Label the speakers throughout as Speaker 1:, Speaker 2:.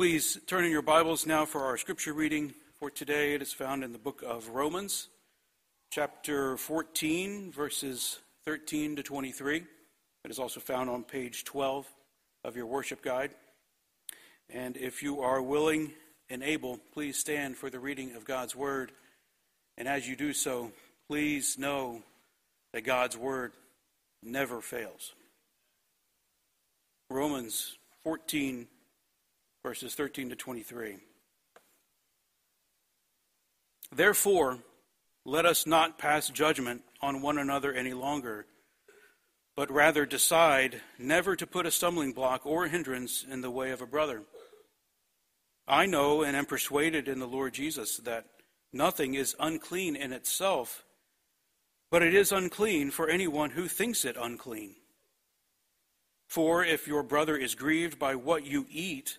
Speaker 1: Please turn in your Bibles now for our scripture reading for today. It is found in the book of Romans, chapter 14, verses 13 to 23. It is also found on page 12 of your worship guide. And if you are willing and able, please stand for the reading of God's word. And as you do so, please know that God's word never fails. Romans 14, verses 13 to 23. Therefore, let us not pass judgment on one another any longer, but rather decide never to put a stumbling block or hindrance in the way of a brother. I know and am persuaded in the Lord Jesus that nothing is unclean in itself, but it is unclean for anyone who thinks it unclean. For if your brother is grieved by what you eat,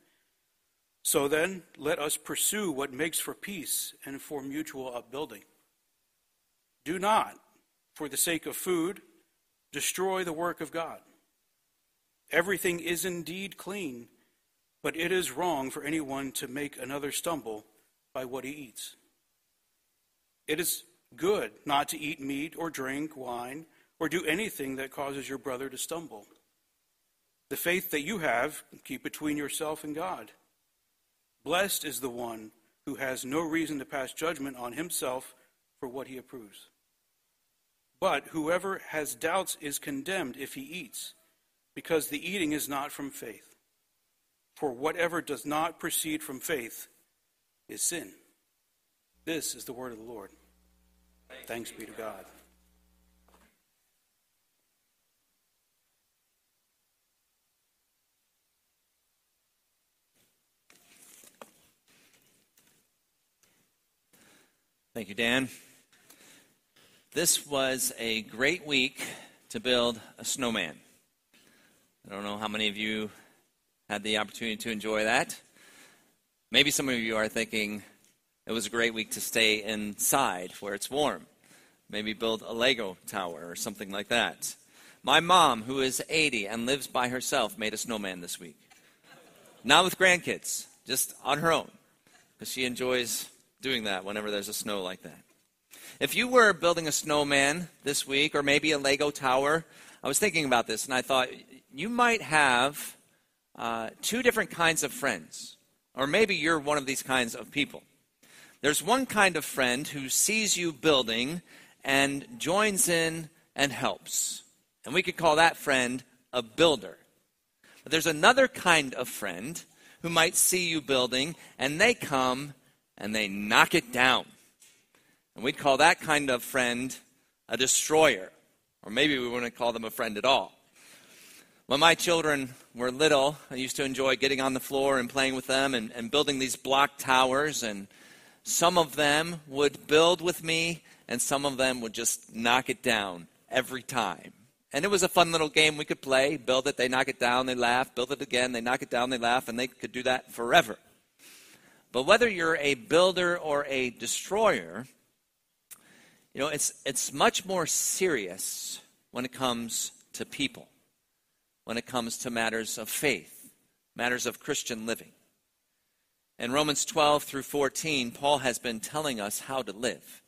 Speaker 1: So then, let us pursue what makes for peace and for mutual upbuilding. Do not, for the sake of food, destroy the work of God. Everything is indeed clean, but it is wrong for anyone to make another stumble by what he eats. It is good not to eat meat or drink wine or do anything that causes your brother to stumble. The faith that you have, keep between yourself and God. Blessed is the one who has no reason to pass judgment on himself for what he approves. But whoever has doubts is condemned if he eats, because the eating is not from faith. For whatever does not proceed from faith is sin. This is the word of the Lord. Thanks be to God.
Speaker 2: Thank you, Dan. This was a great week to build a snowman. I don't know how many of you had the opportunity to enjoy that. Maybe some of you are thinking it was a great week to stay inside where it's warm. Maybe build a Lego tower or something like that. My mom, who is 80 and lives by herself, made a snowman this week. Not with grandkids, just on her own, because she enjoys doing that whenever there's a snow like that. If you were building a snowman this week, or maybe a Lego tower, I was thinking about this and I thought you might have uh, two different kinds of friends. Or maybe you're one of these kinds of people. There's one kind of friend who sees you building and joins in and helps. And we could call that friend a builder. But there's another kind of friend who might see you building and they come and they knock it down. And we'd call that kind of friend a destroyer. Or maybe we wouldn't call them a friend at all. When my children were little, I used to enjoy getting on the floor and playing with them and, and building these block towers. And some of them would build with me, and some of them would just knock it down every time. And it was a fun little game we could play. Build it, they knock it down, they laugh. Build it again, they knock it down, they laugh. And they could do that forever. But whether you're a builder or a destroyer, you know, it's, it's much more serious when it comes to people, when it comes to matters of faith, matters of Christian living. In Romans 12 through 14, Paul has been telling us how to live.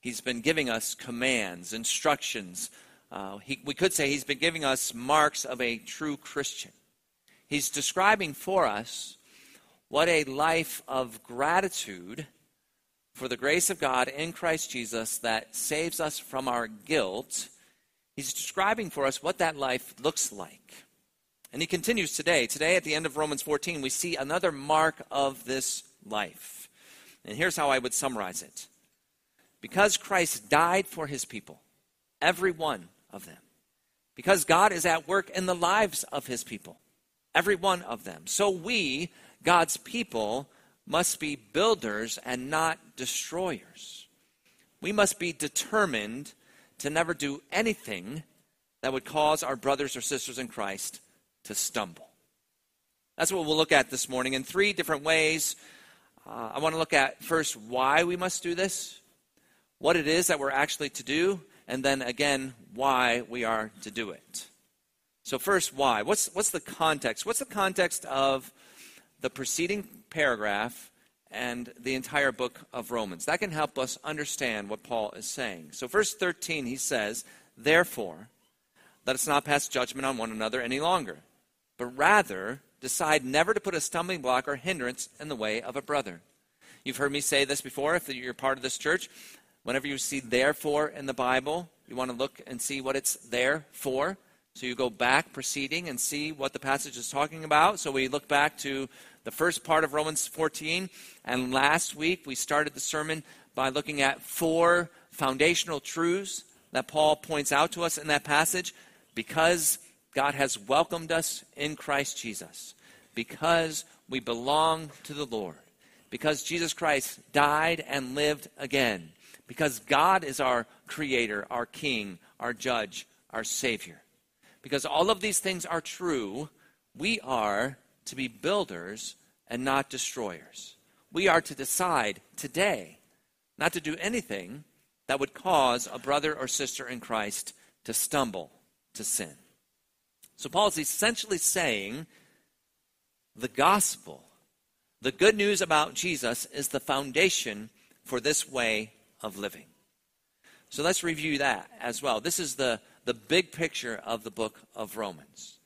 Speaker 2: He's been giving us commands, instructions. Uh, he, we could say he's been giving us marks of a true Christian. He's describing for us what a life of gratitude for the grace of God in Christ Jesus that saves us from our guilt. He's describing for us what that life looks like. And he continues today. Today, at the end of Romans 14, we see another mark of this life. And here's how I would summarize it Because Christ died for his people, every one of them, because God is at work in the lives of his people, every one of them, so we God's people must be builders and not destroyers. We must be determined to never do anything that would cause our brothers or sisters in Christ to stumble. That's what we'll look at this morning in three different ways. Uh, I want to look at first why we must do this, what it is that we're actually to do, and then again, why we are to do it. So, first, why? What's, what's the context? What's the context of the preceding paragraph and the entire book of Romans? That can help us understand what Paul is saying. So, verse 13, he says, Therefore, let us not pass judgment on one another any longer, but rather decide never to put a stumbling block or hindrance in the way of a brother. You've heard me say this before if you're part of this church. Whenever you see therefore in the Bible, you want to look and see what it's there for. So you go back proceeding and see what the passage is talking about. So we look back to the first part of Romans 14. And last week we started the sermon by looking at four foundational truths that Paul points out to us in that passage. Because God has welcomed us in Christ Jesus, because we belong to the Lord, because Jesus Christ died and lived again because God is our creator, our king, our judge, our savior. Because all of these things are true, we are to be builders and not destroyers. We are to decide today not to do anything that would cause a brother or sister in Christ to stumble, to sin. So Paul is essentially saying the gospel, the good news about Jesus, is the foundation for this way of living. So let's review that as well. This is the, the big picture of the book of Romans.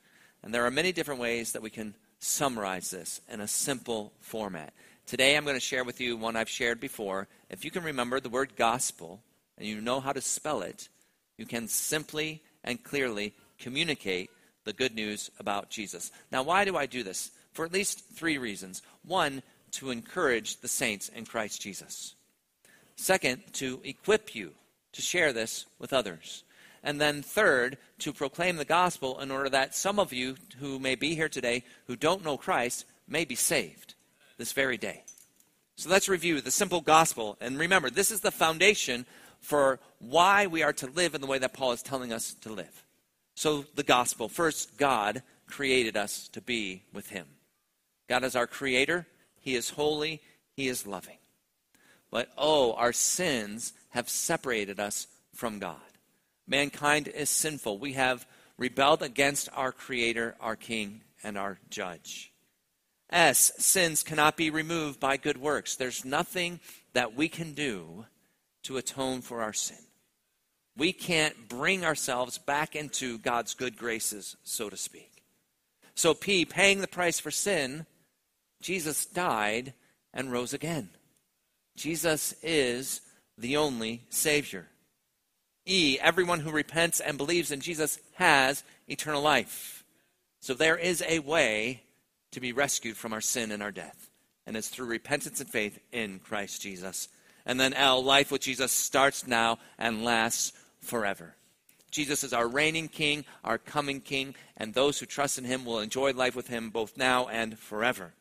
Speaker 2: And there are many different ways that we can summarize this in a simple format. Today I'm going to share with you one I've shared before. If you can remember the word gospel and you know how to spell it, you can simply and clearly communicate the good news about Jesus. Now, why do I do this? For at least three reasons. One, to encourage the saints in Christ Jesus. Second, to equip you to share this with others. And then third, to proclaim the gospel in order that some of you who may be here today who don't know Christ may be saved this very day. So let's review the simple gospel. And remember, this is the foundation for why we are to live in the way that Paul is telling us to live. So, the gospel first, God created us to be with Him. God is our creator, He is holy, He is loving. But oh, our sins have separated us from God. Mankind is sinful. We have rebelled against our Creator, our King, and our Judge. S, sins cannot be removed by good works. There's nothing that we can do to atone for our sin. We can't bring ourselves back into God's good graces, so to speak. So, P, paying the price for sin, Jesus died and rose again. Jesus is the only Savior. E, everyone who repents and believes in Jesus has eternal life. So there is a way to be rescued from our sin and our death, and it's through repentance and faith in Christ Jesus. And then L, life with Jesus starts now and lasts forever. Jesus is our reigning king, our coming king, and those who trust in him will enjoy life with him both now and forever.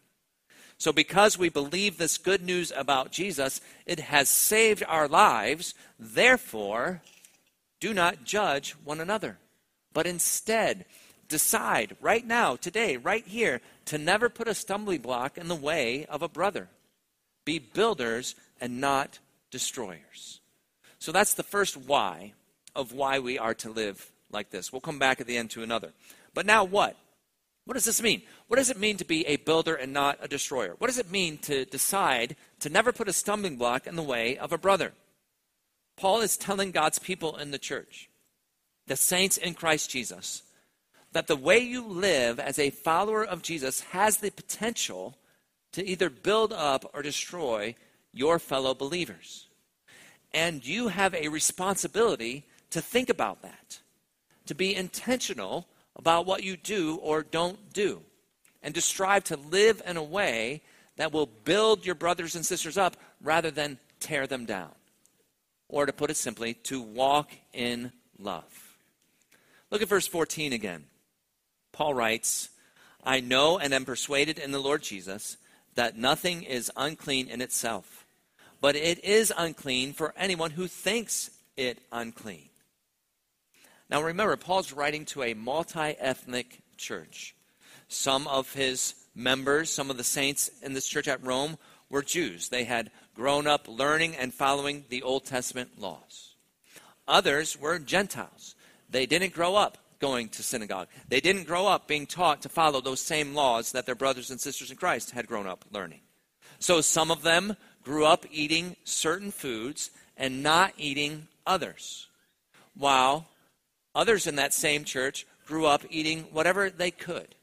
Speaker 2: So, because we believe this good news about Jesus, it has saved our lives. Therefore, do not judge one another, but instead decide right now, today, right here, to never put a stumbling block in the way of a brother. Be builders and not destroyers. So, that's the first why of why we are to live like this. We'll come back at the end to another. But now, what? What does this mean? What does it mean to be a builder and not a destroyer? What does it mean to decide to never put a stumbling block in the way of a brother? Paul is telling God's people in the church, the saints in Christ Jesus, that the way you live as a follower of Jesus has the potential to either build up or destroy your fellow believers. And you have a responsibility to think about that, to be intentional about what you do or don't do, and to strive to live in a way that will build your brothers and sisters up rather than tear them down. Or to put it simply, to walk in love. Look at verse 14 again. Paul writes, I know and am persuaded in the Lord Jesus that nothing is unclean in itself, but it is unclean for anyone who thinks it unclean. Now remember, Paul's writing to a multi ethnic church. Some of his members, some of the saints in this church at Rome, were Jews. They had grown up learning and following the Old Testament laws. Others were Gentiles. They didn't grow up going to synagogue. They didn't grow up being taught to follow those same laws that their brothers and sisters in Christ had grown up learning. So some of them grew up eating certain foods and not eating others, while others in that same church grew up eating whatever they could.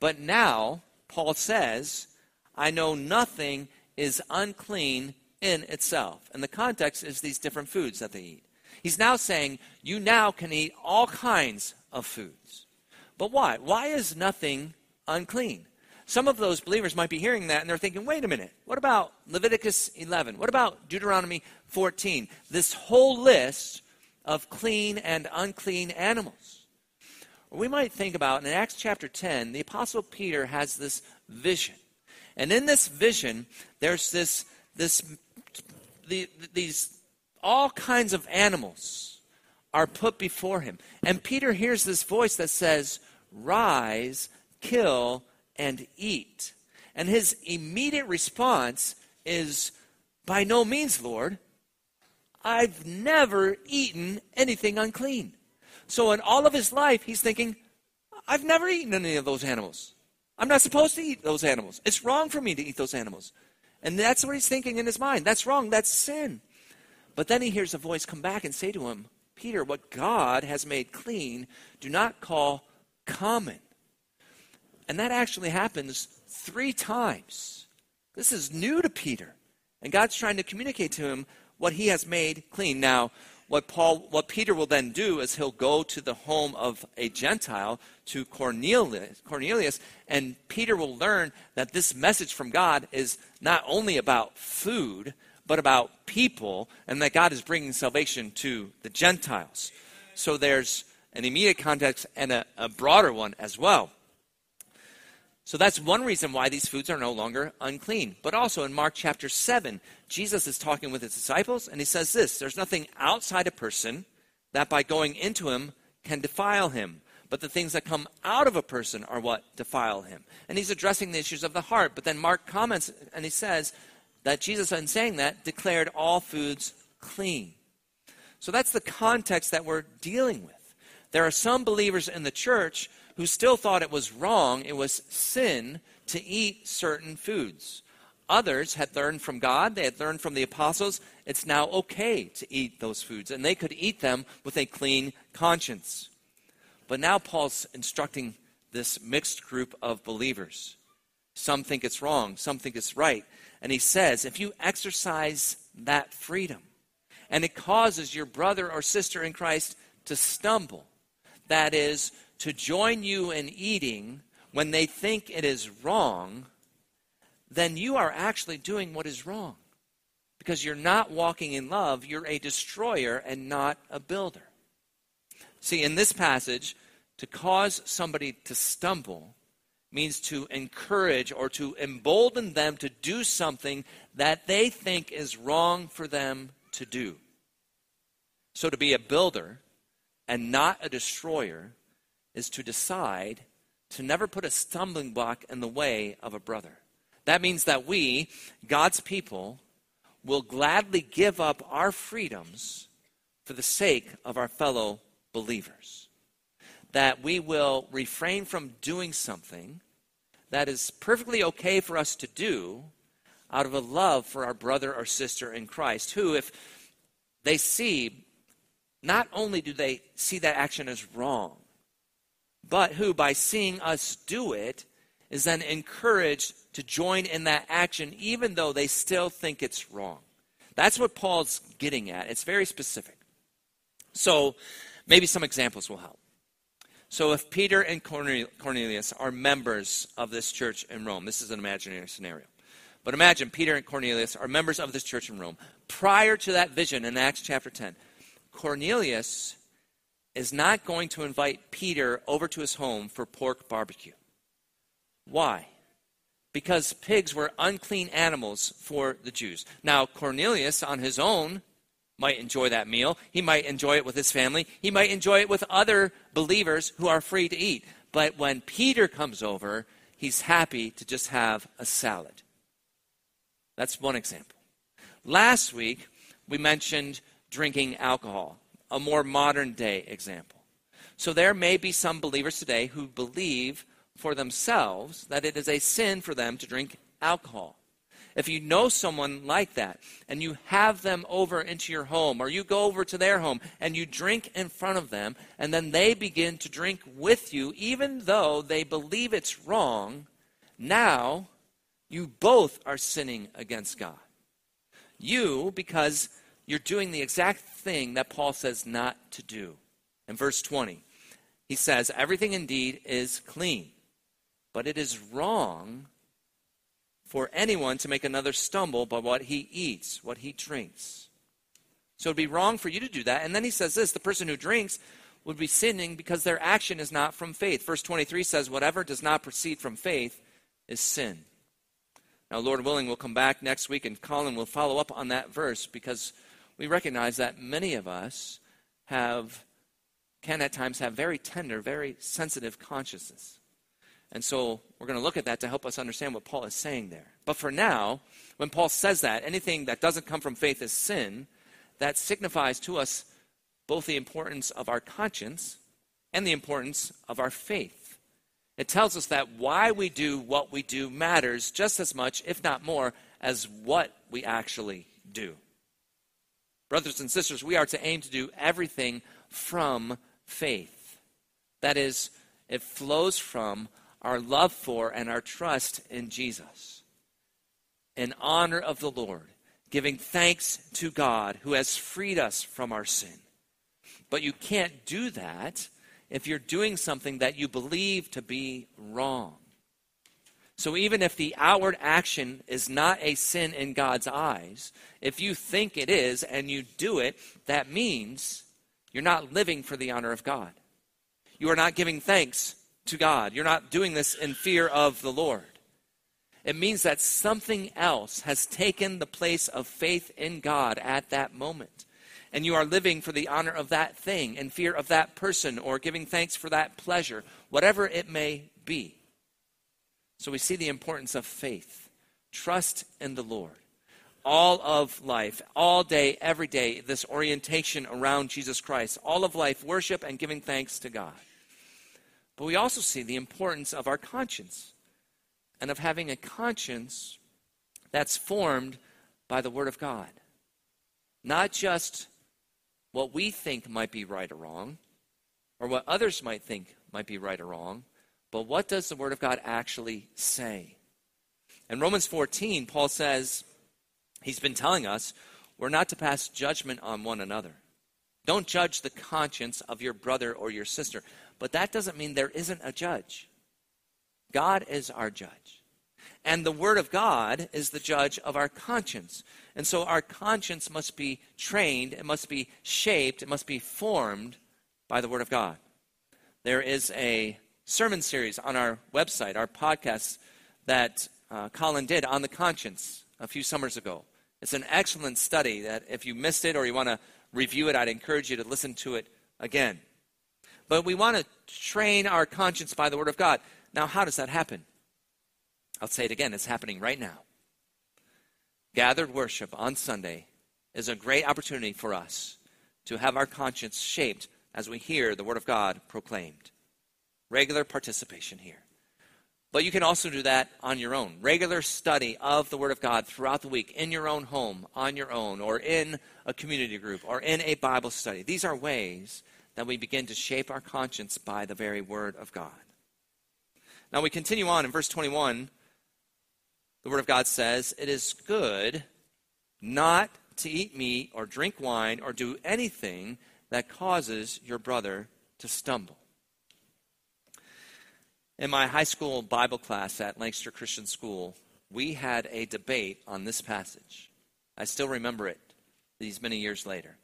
Speaker 2: But now, Paul says, I know nothing is unclean in itself. And the context is these different foods that they eat. He's now saying, you now can eat all kinds of foods. But why? Why is nothing unclean? Some of those believers might be hearing that and they're thinking, wait a minute, what about Leviticus 11? What about Deuteronomy 14? This whole list of clean and unclean animals. We might think about in Acts chapter 10, the Apostle Peter has this vision. And in this vision, there's this, this the, these all kinds of animals are put before him. And Peter hears this voice that says, Rise, kill, and eat. And his immediate response is, By no means, Lord. I've never eaten anything unclean. So in all of his life, he's thinking, I've never eaten any of those animals. I'm not supposed to eat those animals. It's wrong for me to eat those animals. And that's what he's thinking in his mind. That's wrong. That's sin. But then he hears a voice come back and say to him, Peter, what God has made clean, do not call common. And that actually happens three times. This is new to Peter. And God's trying to communicate to him what he has made clean. Now, what Paul what Peter will then do is he'll go to the home of a Gentile to Cornelius, Cornelius and Peter will learn that this message from God is not only about food but about people and that God is bringing salvation to the Gentiles. So there's an immediate context and a, a broader one as well. So that's one reason why these foods are no longer unclean. But also in Mark chapter 7, Jesus is talking with his disciples, and he says this There's nothing outside a person that by going into him can defile him, but the things that come out of a person are what defile him. And he's addressing the issues of the heart. But then Mark comments, and he says that Jesus, in saying that, declared all foods clean. So that's the context that we're dealing with. There are some believers in the church who still thought it was wrong, it was sin to eat certain foods. Others had learned from God, they had learned from the apostles, it's now okay to eat those foods, and they could eat them with a clean conscience. But now Paul's instructing this mixed group of believers. Some think it's wrong, some think it's right. And he says, if you exercise that freedom, and it causes your brother or sister in Christ to stumble, that is, to join you in eating when they think it is wrong, then you are actually doing what is wrong. Because you're not walking in love, you're a destroyer and not a builder. See, in this passage, to cause somebody to stumble means to encourage or to embolden them to do something that they think is wrong for them to do. So, to be a builder and not a destroyer is to decide to never put a stumbling block in the way of a brother. That means that we, God's people, will gladly give up our freedoms for the sake of our fellow believers. That we will refrain from doing something that is perfectly okay for us to do out of a love for our brother or sister in Christ, who, if they see, not only do they see that action as wrong, but who, by seeing us do it, is then encouraged to join in that action, even though they still think it's wrong. That's what Paul's getting at. It's very specific. So, maybe some examples will help. So, if Peter and Cornelius are members of this church in Rome, this is an imaginary scenario. But imagine Peter and Cornelius are members of this church in Rome. Prior to that vision in Acts chapter 10, Cornelius is not going to invite Peter over to his home for pork barbecue. Why? Because pigs were unclean animals for the Jews. Now, Cornelius, on his own, might enjoy that meal. He might enjoy it with his family. He might enjoy it with other believers who are free to eat. But when Peter comes over, he's happy to just have a salad. That's one example. Last week, we mentioned drinking alcohol, a more modern day example. So there may be some believers today who believe for themselves that it is a sin for them to drink alcohol. If you know someone like that and you have them over into your home or you go over to their home and you drink in front of them and then they begin to drink with you, even though they believe it's wrong, now you both are sinning against God. You, because you're doing the exact thing that Paul says not to do. In verse 20, he says, Everything indeed is clean, but it is wrong for anyone to make another stumble by what he eats, what he drinks. So it'd be wrong for you to do that. And then he says this the person who drinks would be sinning because their action is not from faith. Verse 23 says, Whatever does not proceed from faith is sin. Now, Lord willing, we'll come back next week and Colin will follow up on that verse because we recognize that many of us have, can at times have very tender, very sensitive consciences. And so we're going to look at that to help us understand what Paul is saying there. But for now, when Paul says that, anything that doesn't come from faith is sin, that signifies to us both the importance of our conscience and the importance of our faith. It tells us that why we do what we do matters just as much, if not more, as what we actually do. Brothers and sisters, we are to aim to do everything from faith. That is, it flows from our love for and our trust in Jesus. In honor of the Lord, giving thanks to God who has freed us from our sin. But you can't do that if you're doing something that you believe to be wrong. So even if the outward action is not a sin in God's eyes, if you think it is and you do it, that means you're not living for the honor of God. You are not giving thanks to God. You're not doing this in fear of the Lord. It means that something else has taken the place of faith in God at that moment. And you are living for the honor of that thing, in fear of that person, or giving thanks for that pleasure, whatever it may be. So we see the importance of faith, trust in the Lord. All of life, all day, every day, this orientation around Jesus Christ, all of life, worship and giving thanks to God. But we also see the importance of our conscience and of having a conscience that's formed by the Word of God. Not just what we think might be right or wrong, or what others might think might be right or wrong, but what does the Word of God actually say? In Romans 14, Paul says, he's been telling us, we're not to pass judgment on one another. Don't judge the conscience of your brother or your sister. But that doesn't mean there isn't a judge. God is our judge. And the Word of God is the judge of our conscience. And so our conscience must be trained, it must be shaped, it must be formed by the Word of God. There is a sermon series on our website, our podcast, that uh, Colin did on the conscience a few summers ago. It's an excellent study that if you missed it or you want to review it, I'd encourage you to listen to it again. But we want to train our conscience by the Word of God. Now, how does that happen? I'll say it again, it's happening right now. Gathered worship on Sunday is a great opportunity for us to have our conscience shaped as we hear the Word of God proclaimed. Regular participation here. But you can also do that on your own. Regular study of the Word of God throughout the week, in your own home, on your own, or in a community group, or in a Bible study. These are ways that we begin to shape our conscience by the very Word of God. Now we continue on in verse 21. The Word of God says, It is good not to eat meat or drink wine or do anything that causes your brother to stumble. In my high school Bible class at Lancaster Christian School, we had a debate on this passage. I still remember it these many years later.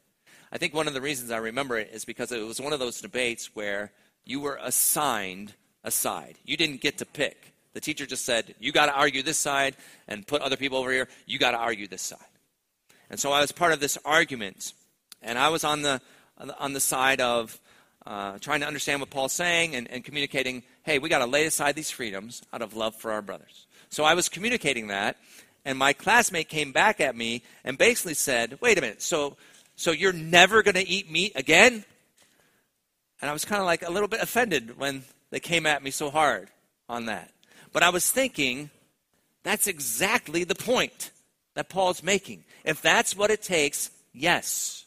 Speaker 2: I think one of the reasons I remember it is because it was one of those debates where you were assigned a side. You didn't get to pick The teacher just said, You got to argue this side and put other people over here. You got to argue this side. And so I was part of this argument. And I was on the, on the side of uh, trying to understand what Paul's saying and, and communicating, hey, we got to lay aside these freedoms out of love for our brothers. So I was communicating that. And my classmate came back at me and basically said, wait a minute, so, so you're never going to eat meat again? And I was kind of like a little bit offended when they came at me so hard on that. But I was thinking, that's exactly the point that Paul's making. If that's what it takes, yes.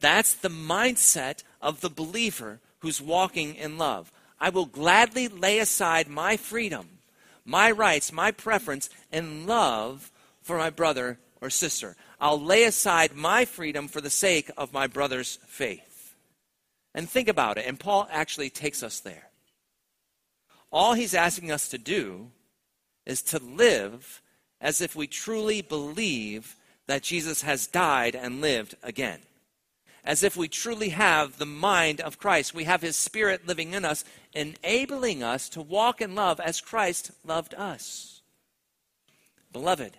Speaker 2: That's the mindset of the believer who's walking in love. I will gladly lay aside my freedom, my rights, my preference in love for my brother or sister. I'll lay aside my freedom for the sake of my brother's faith. And think about it. And Paul actually takes us there. All he's asking us to do is to live as if we truly believe that Jesus has died and lived again. As if we truly have the mind of Christ. We have his spirit living in us, enabling us to walk in love as Christ loved us. Beloved,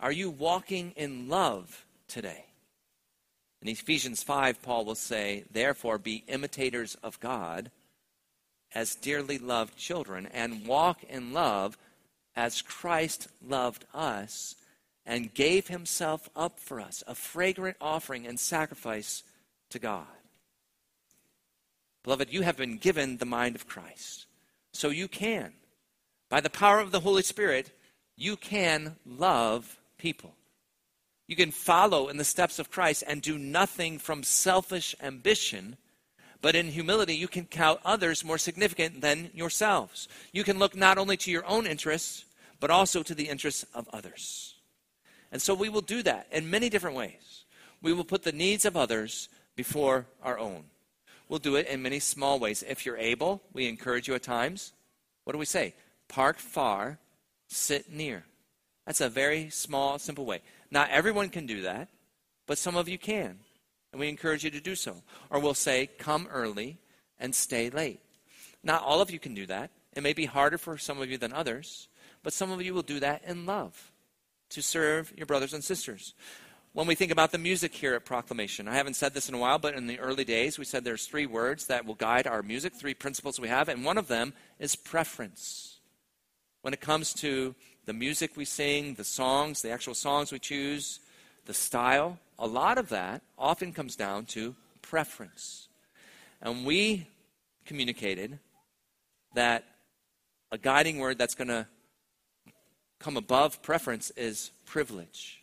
Speaker 2: are you walking in love today? In Ephesians 5, Paul will say, Therefore, be imitators of God as dearly loved children and walk in love as Christ loved us and gave himself up for us, a fragrant offering and sacrifice to God. Beloved, you have been given the mind of Christ. So you can, by the power of the Holy Spirit, you can love people. You can follow in the steps of Christ and do nothing from selfish ambition but in humility, you can count others more significant than yourselves. You can look not only to your own interests, but also to the interests of others. And so we will do that in many different ways. We will put the needs of others before our own. We'll do it in many small ways. If you're able, we encourage you at times. What do we say? Park far, sit near. That's a very small, simple way. Not everyone can do that, but some of you can. And we encourage you to do so. Or we'll say, come early and stay late. Not all of you can do that. It may be harder for some of you than others, but some of you will do that in love to serve your brothers and sisters. When we think about the music here at Proclamation, I haven't said this in a while, but in the early days, we said there's three words that will guide our music, three principles we have, and one of them is preference. When it comes to the music we sing, the songs, the actual songs we choose, the style, a lot of that often comes down to preference. And we communicated that a guiding word that's going to come above preference is privilege.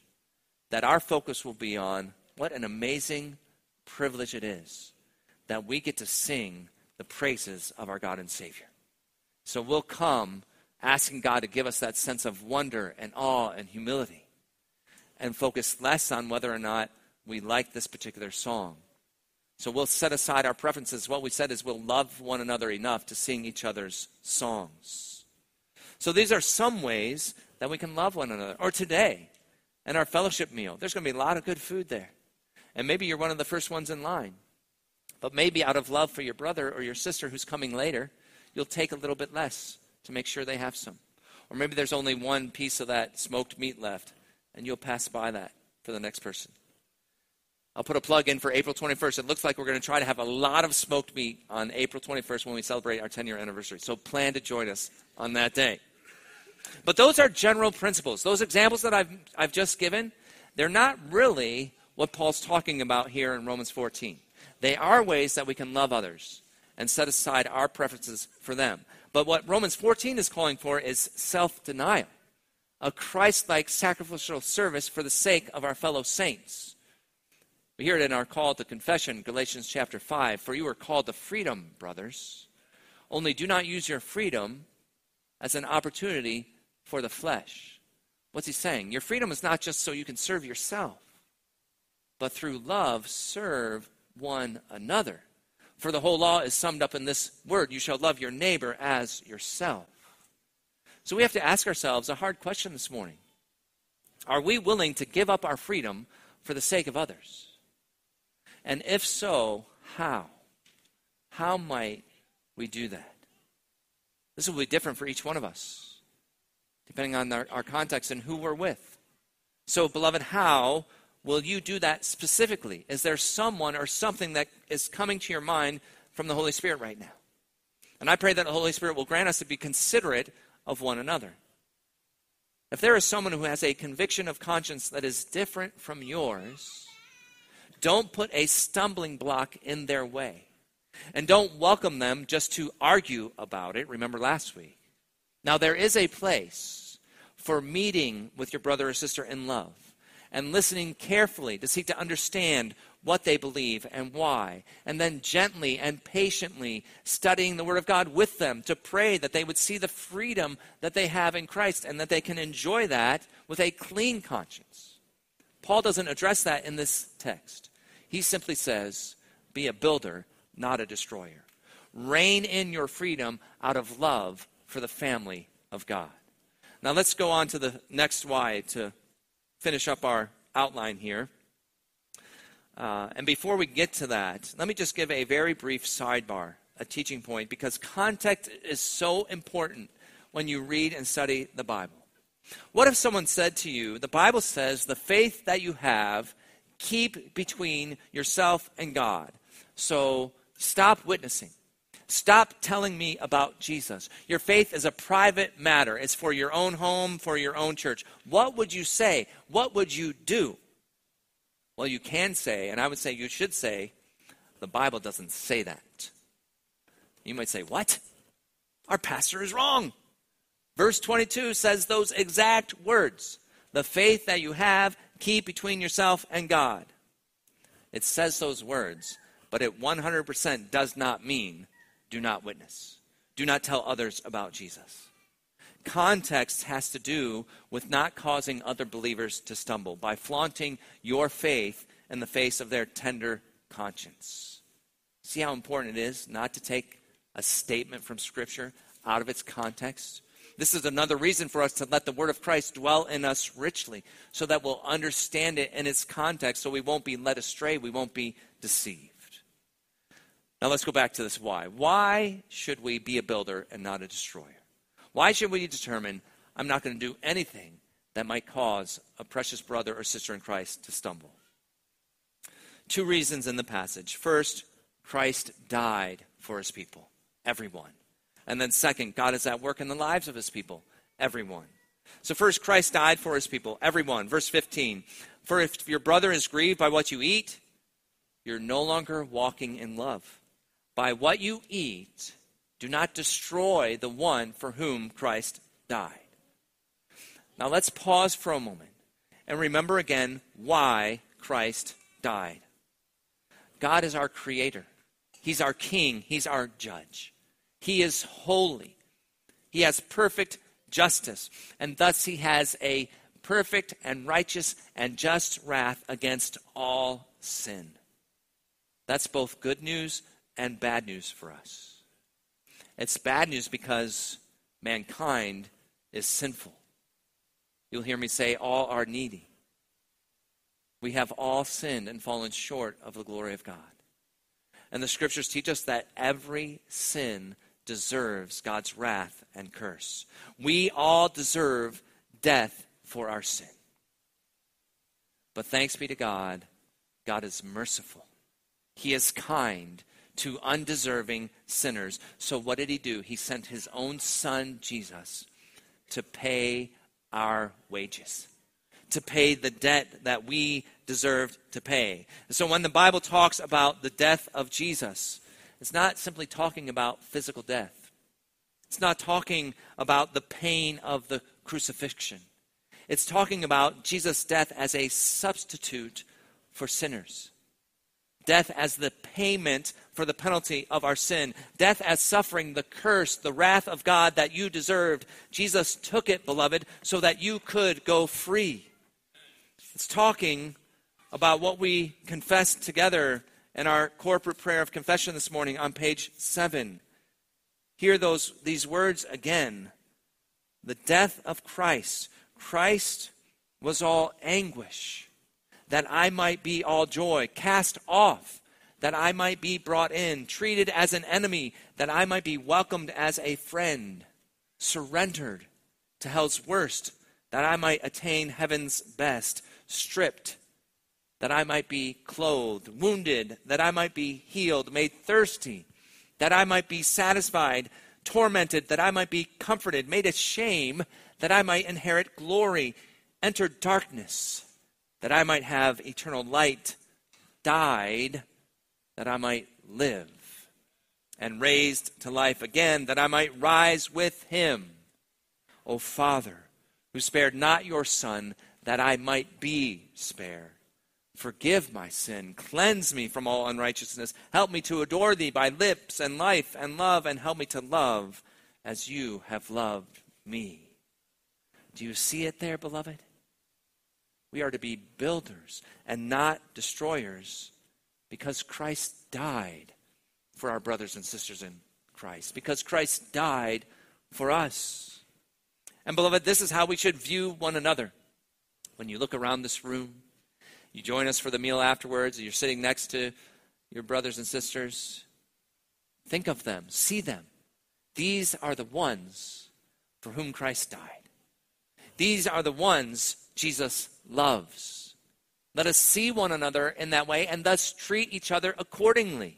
Speaker 2: That our focus will be on what an amazing privilege it is that we get to sing the praises of our God and Savior. So we'll come asking God to give us that sense of wonder and awe and humility and focus less on whether or not we like this particular song. So we'll set aside our preferences. What we said is we'll love one another enough to sing each other's songs. So these are some ways that we can love one another. Or today, in our fellowship meal, there's going to be a lot of good food there. And maybe you're one of the first ones in line. But maybe out of love for your brother or your sister who's coming later, you'll take a little bit less to make sure they have some. Or maybe there's only one piece of that smoked meat left and you'll pass by that for the next person. I'll put a plug in for April 21st. It looks like we're going to try to have a lot of smoked meat on April 21st when we celebrate our 10 year anniversary. So plan to join us on that day. But those are general principles. Those examples that I've, I've just given, they're not really what Paul's talking about here in Romans 14. They are ways that we can love others and set aside our preferences for them. But what Romans 14 is calling for is self denial a Christ like sacrificial service for the sake of our fellow saints. We hear it in our call to confession, Galatians chapter 5 For you are called to freedom, brothers. Only do not use your freedom as an opportunity for the flesh. What's he saying? Your freedom is not just so you can serve yourself, but through love serve one another. For the whole law is summed up in this word you shall love your neighbor as yourself. So we have to ask ourselves a hard question this morning Are we willing to give up our freedom for the sake of others? And if so, how? How might we do that? This will be different for each one of us, depending on our, our context and who we're with. So, beloved, how will you do that specifically? Is there someone or something that is coming to your mind from the Holy Spirit right now? And I pray that the Holy Spirit will grant us to be considerate of one another. If there is someone who has a conviction of conscience that is different from yours, don't put a stumbling block in their way. And don't welcome them just to argue about it. Remember last week. Now, there is a place for meeting with your brother or sister in love and listening carefully to seek to understand what they believe and why, and then gently and patiently studying the Word of God with them to pray that they would see the freedom that they have in Christ and that they can enjoy that with a clean conscience. Paul doesn't address that in this text. He simply says, Be a builder, not a destroyer. Rein in your freedom out of love for the family of God. Now let's go on to the next why to finish up our outline here. Uh, and before we get to that, let me just give a very brief sidebar, a teaching point, because context is so important when you read and study the Bible. What if someone said to you, the Bible says the faith that you have, keep between yourself and God. So stop witnessing. Stop telling me about Jesus. Your faith is a private matter. It's for your own home, for your own church. What would you say? What would you do? Well, you can say, and I would say you should say, the Bible doesn't say that. You might say, What? Our pastor is wrong. Verse 22 says those exact words. The faith that you have, keep between yourself and God. It says those words, but it 100% does not mean do not witness. Do not tell others about Jesus. Context has to do with not causing other believers to stumble by flaunting your faith in the face of their tender conscience. See how important it is not to take a statement from Scripture out of its context? This is another reason for us to let the Word of Christ dwell in us richly so that we'll understand it in its context so we won't be led astray, we won't be deceived. Now let's go back to this why. Why should we be a builder and not a destroyer? Why should we determine I'm not going to do anything that might cause a precious brother or sister in Christ to stumble? Two reasons in the passage. First, Christ died for his people, everyone. And then, second, God is at work in the lives of his people, everyone. So, first, Christ died for his people, everyone. Verse 15 For if your brother is grieved by what you eat, you're no longer walking in love. By what you eat, do not destroy the one for whom Christ died. Now let's pause for a moment and remember again why Christ died. God is our creator, He's our king, He's our judge. He is holy, He has perfect justice, and thus He has a perfect and righteous and just wrath against all sin. That's both good news and bad news for us. It's bad news because mankind is sinful. You'll hear me say, all are needy. We have all sinned and fallen short of the glory of God. And the scriptures teach us that every sin deserves God's wrath and curse. We all deserve death for our sin. But thanks be to God, God is merciful. He is kind to undeserving sinners. So, what did he do? He sent his own son, Jesus, to pay our wages, to pay the debt that we deserved to pay. so, when the Bible talks about the death of Jesus, it's not simply talking about physical death, it's not talking about the pain of the crucifixion. It's talking about Jesus' death as a substitute for sinners death as the payment for the penalty of our sin, death as suffering the curse, the wrath of God that you deserved. Jesus took it, beloved, so that you could go free. It's talking about what we confessed together in our corporate prayer of confession this morning on page 7. Hear those these words again. The death of Christ. Christ was all anguish that I might be all joy, cast off, that I might be brought in, treated as an enemy, that I might be welcomed as a friend, surrendered to hell's worst, that I might attain heaven's best, stripped, that I might be clothed, wounded, that I might be healed, made thirsty, that I might be satisfied, tormented, that I might be comforted, made ashamed, that I might inherit glory, enter darkness, that I might have eternal light, died, that I might live, and raised to life again, that I might rise with him. O Father, who spared not your Son, that I might be spared. Forgive my sin, cleanse me from all unrighteousness, help me to adore thee by lips and life and love, and help me to love as you have loved me. Do you see it there, beloved? We are to be builders and not destroyers because Christ died for our brothers and sisters in Christ, because Christ died for us. And, beloved, this is how we should view one another. When you look around this room, you join us for the meal afterwards, you're sitting next to your brothers and sisters. Think of them, see them. These are the ones for whom Christ died. These are the ones Jesus loves. Let us see one another in that way and thus treat each other accordingly.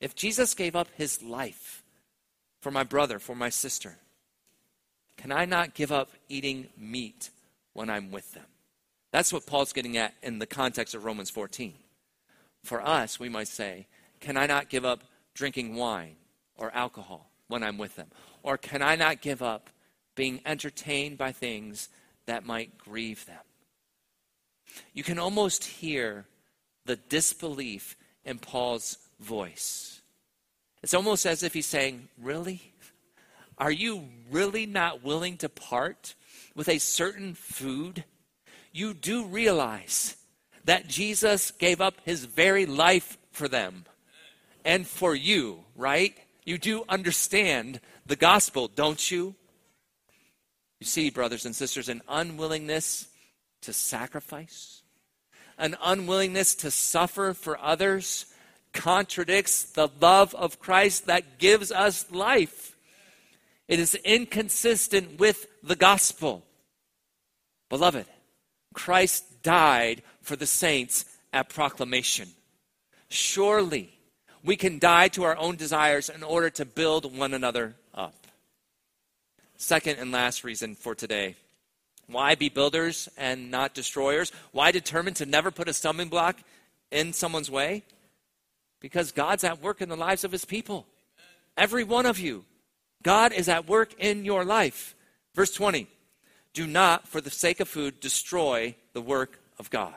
Speaker 2: If Jesus gave up his life for my brother, for my sister, can I not give up eating meat when I'm with them? That's what Paul's getting at in the context of Romans 14. For us, we might say, can I not give up drinking wine or alcohol when I'm with them? Or can I not give up being entertained by things that might grieve them? You can almost hear the disbelief in Paul's voice. It's almost as if he's saying, Really? Are you really not willing to part with a certain food you do realize that Jesus gave up his very life for them and for you, right? You do understand the gospel, don't you? You see, brothers and sisters, an unwillingness to sacrifice, an unwillingness to suffer for others contradicts the love of Christ that gives us life. It is inconsistent with the gospel. Beloved, Christ died for the saints at Proclamation. Surely we can die to our own desires in order to build one another. Second and last reason for today. Why be builders and not destroyers? Why determine to never put a stumbling block in someone's way? Because God's at work in the lives of his people. Every one of you. God is at work in your life. Verse 20 do not, for the sake of food, destroy the work of God.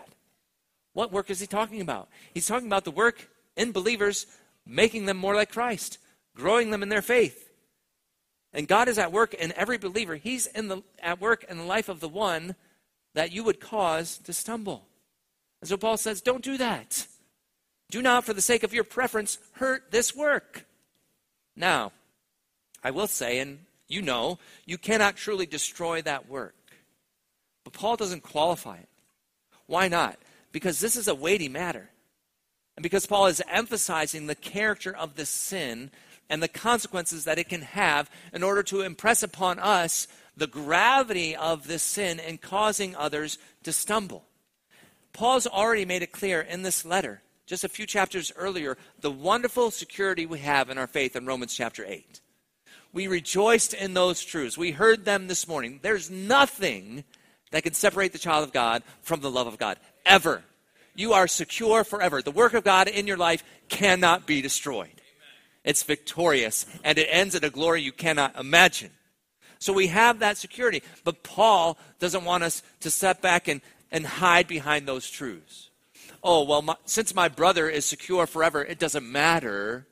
Speaker 2: What work is he talking about? He's talking about the work in believers, making them more like Christ, growing them in their faith. And God is at work in every believer. He's in the, at work in the life of the one that you would cause to stumble. And so Paul says, don't do that. Do not, for the sake of your preference, hurt this work. Now, I will say, and you know, you cannot truly destroy that work. But Paul doesn't qualify it. Why not? Because this is a weighty matter. And because Paul is emphasizing the character of this sin and the consequences that it can have in order to impress upon us the gravity of this sin and causing others to stumble. Paul's already made it clear in this letter, just a few chapters earlier, the wonderful security we have in our faith in Romans chapter 8. We rejoiced in those truths. We heard them this morning. There's nothing that can separate the child of God from the love of God, ever. You are secure forever. The work of God in your life cannot be destroyed. It's victorious, and it ends in a glory you cannot imagine. So we have that security. But Paul doesn't want us to step back and, and hide behind those truths. Oh, well, my, since my brother is secure forever, it doesn't matter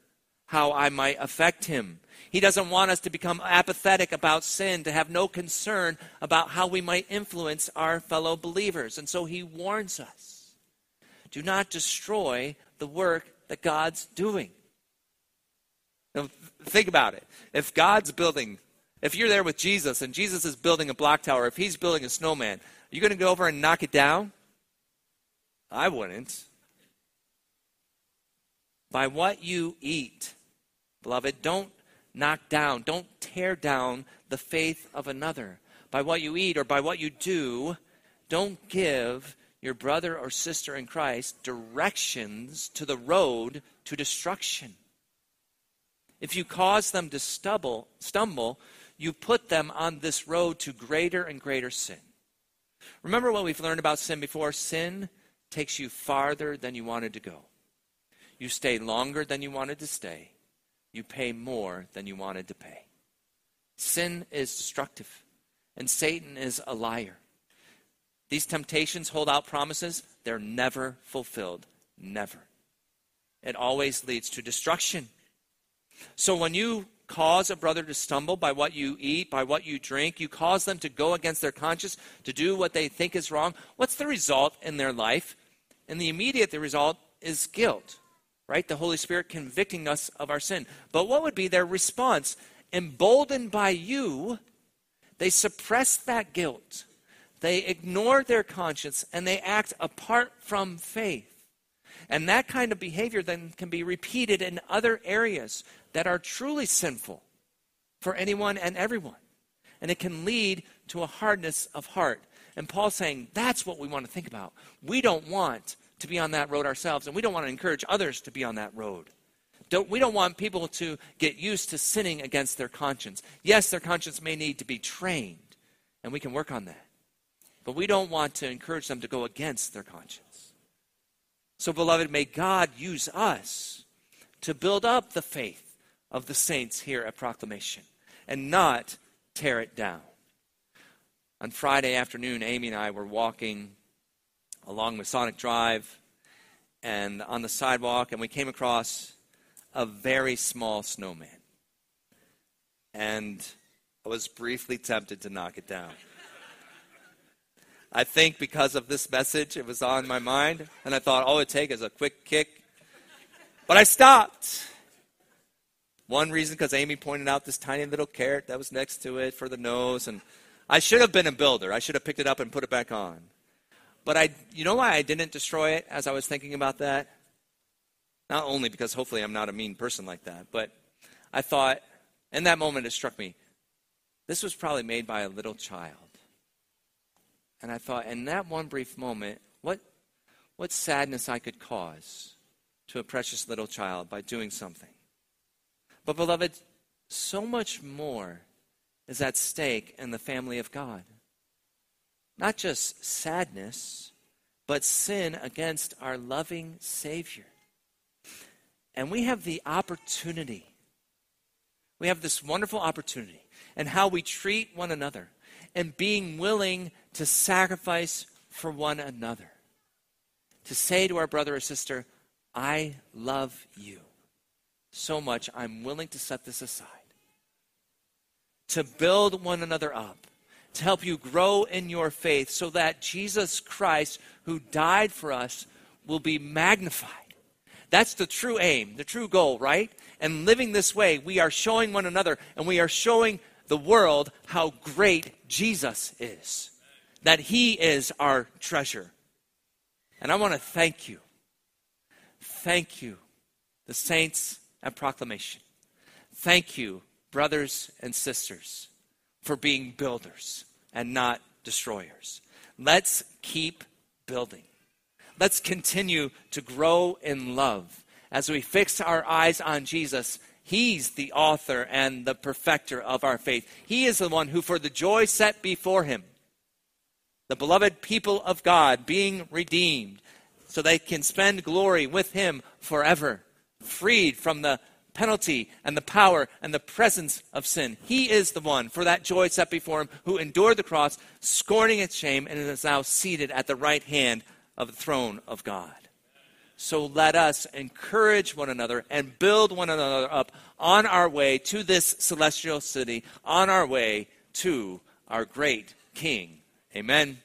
Speaker 2: how I might affect him. He doesn't want us to become apathetic about sin, to have no concern about how we might influence our fellow believers. And so he warns us do not destroy the work that God's doing. Now, think about it. If God's building, if you're there with Jesus and Jesus is building a block tower, if he's building a snowman, are you going to go over and knock it down? I wouldn't. by what you eat. Beloved, don't knock down, don't tear down the faith of another. By what you eat or by what you do, don't give your brother or sister in Christ directions to the road to destruction. If you cause them to stumble, stumble, you put them on this road to greater and greater sin. Remember what we've learned about sin before? Sin takes you farther than you wanted to go. You stay longer than you wanted to stay. You pay more than you wanted to pay. Sin is destructive, and Satan is a liar. These temptations hold out promises, they're never fulfilled. Never. It always leads to destruction. So when you cause a brother to stumble by what you eat, by what you drink, you cause them to go against their conscience, to do what they think is wrong, what's the result in their life? In the immediate, the result is guilt, right? The Holy Spirit convicting us of our sin. But what would be their response? Emboldened by you, they suppress that guilt. They ignore their conscience and they act apart from faith. And that kind of behavior then can be repeated in other areas that are truly sinful for anyone and everyone. And it can lead to a hardness of heart. And Paul's saying that's what we want to think about. We don't want to be on that road ourselves, and we don't want to encourage others to be on that road. Don't, we don't want people to get used to sinning against their conscience. Yes, their conscience may need to be trained, and we can work on that. But we don't want to encourage them to go against their conscience. So, beloved, may God use us to build up the faith of the saints here at Proclamation and not tear it down. On Friday afternoon, Amy and I were walking along Masonic Drive and on the sidewalk, and we came across a very small snowman. And I was briefly tempted to knock it down. I think because of this message, it was on my mind, and I thought all it take is a quick kick. But I stopped. One reason because Amy pointed out this tiny little carrot that was next to it for the nose, and I should have been a builder. I should have picked it up and put it back on. But I, you know why I didn't destroy it as I was thinking about that? Not only because hopefully I'm not a mean person like that, but I thought, in that moment, it struck me, this was probably made by a little child. And I thought, in that one brief moment, what, what sadness I could cause to a precious little child by doing something. But, beloved, so much more is at stake in the family of God. Not just sadness, but sin against our loving Savior. And we have the opportunity, we have this wonderful opportunity, and how we treat one another and being willing to sacrifice for one another. To say to our brother or sister, I love you so much, I'm willing to set this aside. To build one another up, to help you grow in your faith, so that Jesus Christ, who died for us, will be magnified. That's the true aim, the true goal, right? And living this way, we are showing one another and we are showing the world how great Jesus is. That He is our treasure. And I want to thank you. Thank you, the saints and Proclamation. Thank you, brothers and sisters, for being builders and not destroyers. Let's keep building. Let's continue to grow in love as we fix our eyes on Jesus. He's the author and the perfecter of our faith. He is the one who, for the joy set before him, the beloved people of God being redeemed, so they can spend glory with him forever freed from the penalty and the power and the presence of sin. He is the one, for that joy set before him, who endured the cross, scorning its shame, and is now seated at the right hand of the throne of God. So let us encourage one another and build one another up on our way to this celestial city, on our way to our great King. Amen.